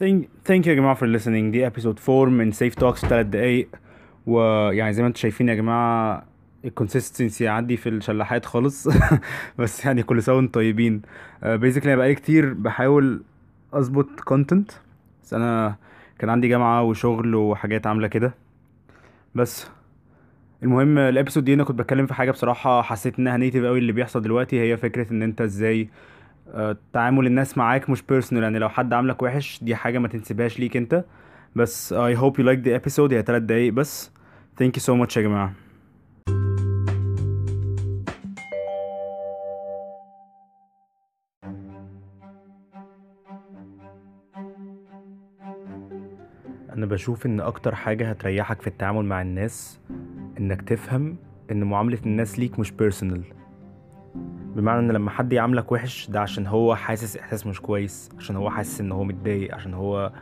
Thank, thank you يا جماعة for listening. دي episode 4 من safe talks في 3 دقايق ويعني زي ما أنتم شايفين يا جماعة ال consistency عندي في الشلاحات خالص. بس يعني كل سنة وأنتم طيبين. basically أنا بقالي كتير بحاول أظبط content. بس أنا كان عندي جامعة وشغل وحاجات عاملة كده. بس المهم ال episode دي أنا كنت بتكلم في حاجة بصراحة حسيت إنها negative قوي اللي بيحصل دلوقتي. هي فكرة إن أنت إزاي آه، تعامل الناس معاك مش personal يعني لو حد عاملك وحش دي حاجة ما تنسبهاش ليك انت. بس I hope you like the episode هي تلات دقايق بس. Thank you so much يا جماعة. أنا بشوف إن أكتر حاجة هتريحك في التعامل مع الناس إنك تفهم إن معاملة الناس ليك مش personal بمعنى إن لما حد يعاملك وحش ده عشان هو حاسس إحساس مش كويس عشان هو حاسس إن هو متضايق عشان هو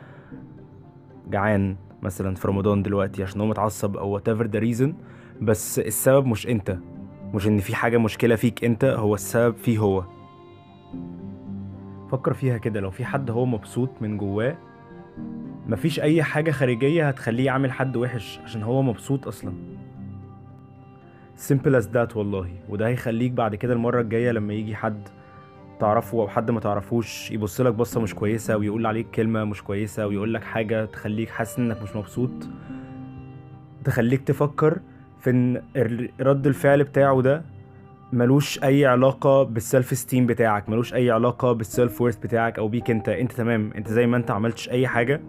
جعان مثلا في رمضان دلوقتي عشان هو متعصب أو whatever the reason. بس السبب مش أنت مش إن في حاجة مشكلة فيك أنت هو السبب فيه هو. فكر فيها كده لو في حد هو مبسوط من جواه مفيش أي حاجة خارجية هتخليه يعمل حد وحش عشان هو مبسوط أصلا. Simple as that والله. وده هيخليك بعد كده المرة الجاية لما يجي حد تعرفه أو حد ما تعرفوش يبص لك بصة مش كويسة ويقول عليك كلمة مش كويسة ويقول لك حاجة تخليك حاسس إنك مش مبسوط. تخليك تفكر في إن رد الفعل بتاعه ده ملوش أي علاقة بال self-esteem بتاعك ملوش أي علاقة بال self-worth بتاعك أو بيك أنت. أنت تمام. أنت زي ما أنت عملتش أي حاجة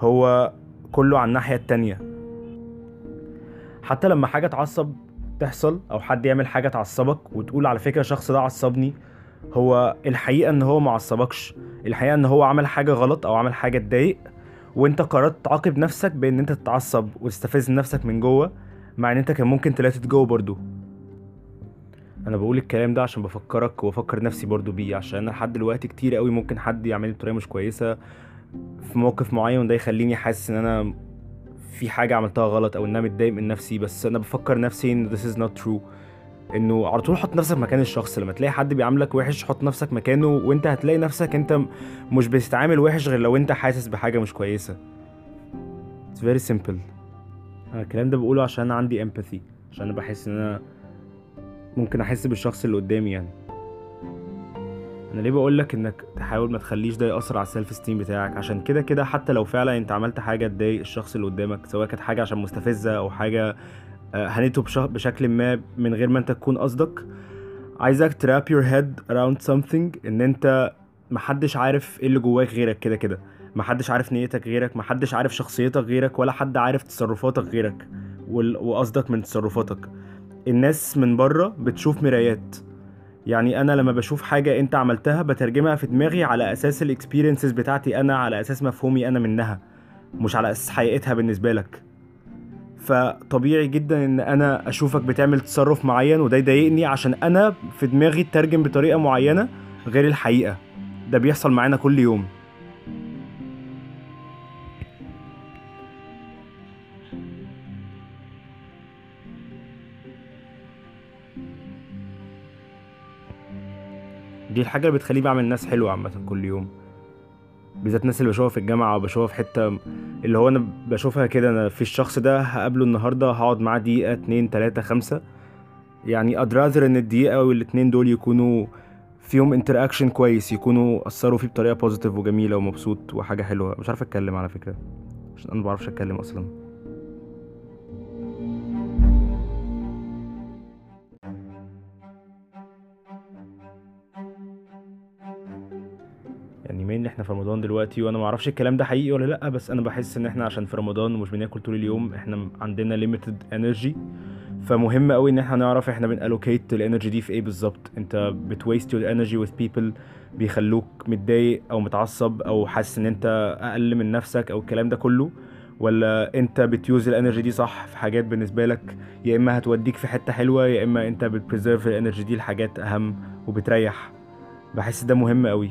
هو كله على الناحية التانية. حتى لما حاجة تعصب تحصل أو حد يعمل حاجة تعصبك وتقول على فكرة الشخص ده عصبني هو الحقيقة إن هو ما عصبكش الحقيقة إن هو عمل حاجة غلط أو عمل حاجة تضايق وأنت قررت تعاقب نفسك بإن أنت تتعصب وتستفز نفسك من جوه مع إن أنت كان ممكن تلاتت جوه برضو أنا بقول الكلام ده عشان بفكرك وأفكر نفسي برضو بيه عشان أنا لحد دلوقتي كتير قوي ممكن حد يعملي بطريقة مش كويسة في موقف معين وده يخليني حاسس إن أنا في حاجة عملتها غلط أو إن أنا متضايق من نفسي بس أنا بفكر نفسي إن this is not true. إنه على طول حط نفسك مكان الشخص لما تلاقي حد بيعاملك وحش حط نفسك مكانه وأنت هتلاقي نفسك أنت مش بتتعامل وحش غير لو أنت حاسس بحاجة مش كويسة. It's very simple. أنا الكلام ده بقوله عشان أنا عندي empathy عشان أنا بحس إن أنا ممكن أحس بالشخص اللي قدامي يعني. أنا ليه بقول لك إنك تحاول ما تخليش ده يأثر على ال self-esteem بتاعك؟ عشان كده كده حتى لو فعلا أنت عملت حاجة تضايق الشخص اللي قدامك سواء كانت حاجة عشان مستفزة أو حاجة آه، هنته بش- بشكل ما من غير ما أنت تكون قصدك عايزك to wrap your head around something إن أنت محدش عارف إيه اللي جواك غيرك كده كده. محدش عارف نيتك غيرك محدش عارف شخصيتك غيرك ولا حد عارف تصرفاتك غيرك وقصدك من تصرفاتك. الناس من بره بتشوف مرايات. يعني أنا لما بشوف حاجة أنت عملتها بترجمها في دماغي على أساس الاكسبيرينسز بتاعتي أنا على أساس مفهومي أنا منها مش على أساس حقيقتها بالنسبة لك. فطبيعي جدا إن أنا أشوفك بتعمل تصرف معين وده يضايقني عشان أنا في دماغي اترجم بطريقة معينة غير الحقيقة. ده بيحصل معانا كل يوم. دي الحاجة اللي بتخليني بعمل ناس حلوة عامة كل يوم. بالذات الناس اللي بشوفها في الجامعة أو بشوفها في حتة اللي هو أنا بشوفها كده أنا في الشخص ده هقابله النهاردة هقعد معاه دقيقة اتنين تلاتة خمسة. يعني I'd rather إن الدقيقة والاتنين دول يكونوا فيهم interaction كويس يكونوا أثروا فيه بطريقة positive وجميلة ومبسوط وحاجة حلوة. مش عارف أتكلم على فكرة عشان أنا مبعرفش أتكلم أصلا. يعني مين إحنا في رمضان دلوقتي وأنا ما أعرفش الكلام ده حقيقي ولا لأ بس أنا بحس إن إحنا عشان في رمضان ومش بناكل طول اليوم إحنا عندنا limited energy فمهم قوي إن إحنا نعرف إحنا بن allocate ال energy دي في إيه بالظبط. أنت بت waste your energy with people بيخلوك متضايق أو متعصب أو حاسس إن أنت أقل من نفسك أو الكلام ده كله؟ ولا أنت بت use ال energy دي صح في حاجات بالنسبة لك؟ يا إما هتوديك في حتة حلوة يا إما أنت بت preserve ال energy دي لحاجات أهم وبتريح. بحس ده مهم قوي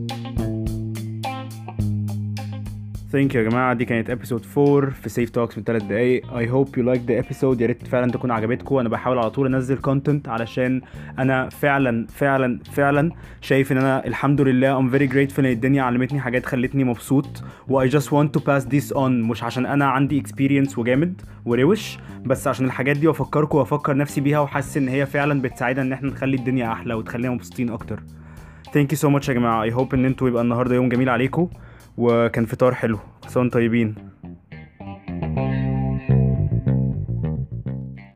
thank you يا جماعة. دي كانت episode 4 في Safe Talks من 3 دقايق. I hope you like the episode يا ريت فعلا تكون عجبتكم. أنا بحاول على طول أنزل content علشان أنا فعلا فعلا فعلا شايف إن أنا الحمد لله I'm very grateful إن الدنيا علمتني حاجات خلتني مبسوط. و I just want to pass this on. مش عشان أنا عندي experience وجامد وروش بس عشان الحاجات دي بفكركم وأفكر نفسي بيها وحاسس إن هي فعلا بتساعدنا إن إحنا نخلي الدنيا أحلى وتخلينا مبسوطين أكتر. Thank you so much يا جماعة. I hope إن أنتوا يبقى النهارده يوم جميل عليكم. وكان فطار حلو وأنتم طيبين.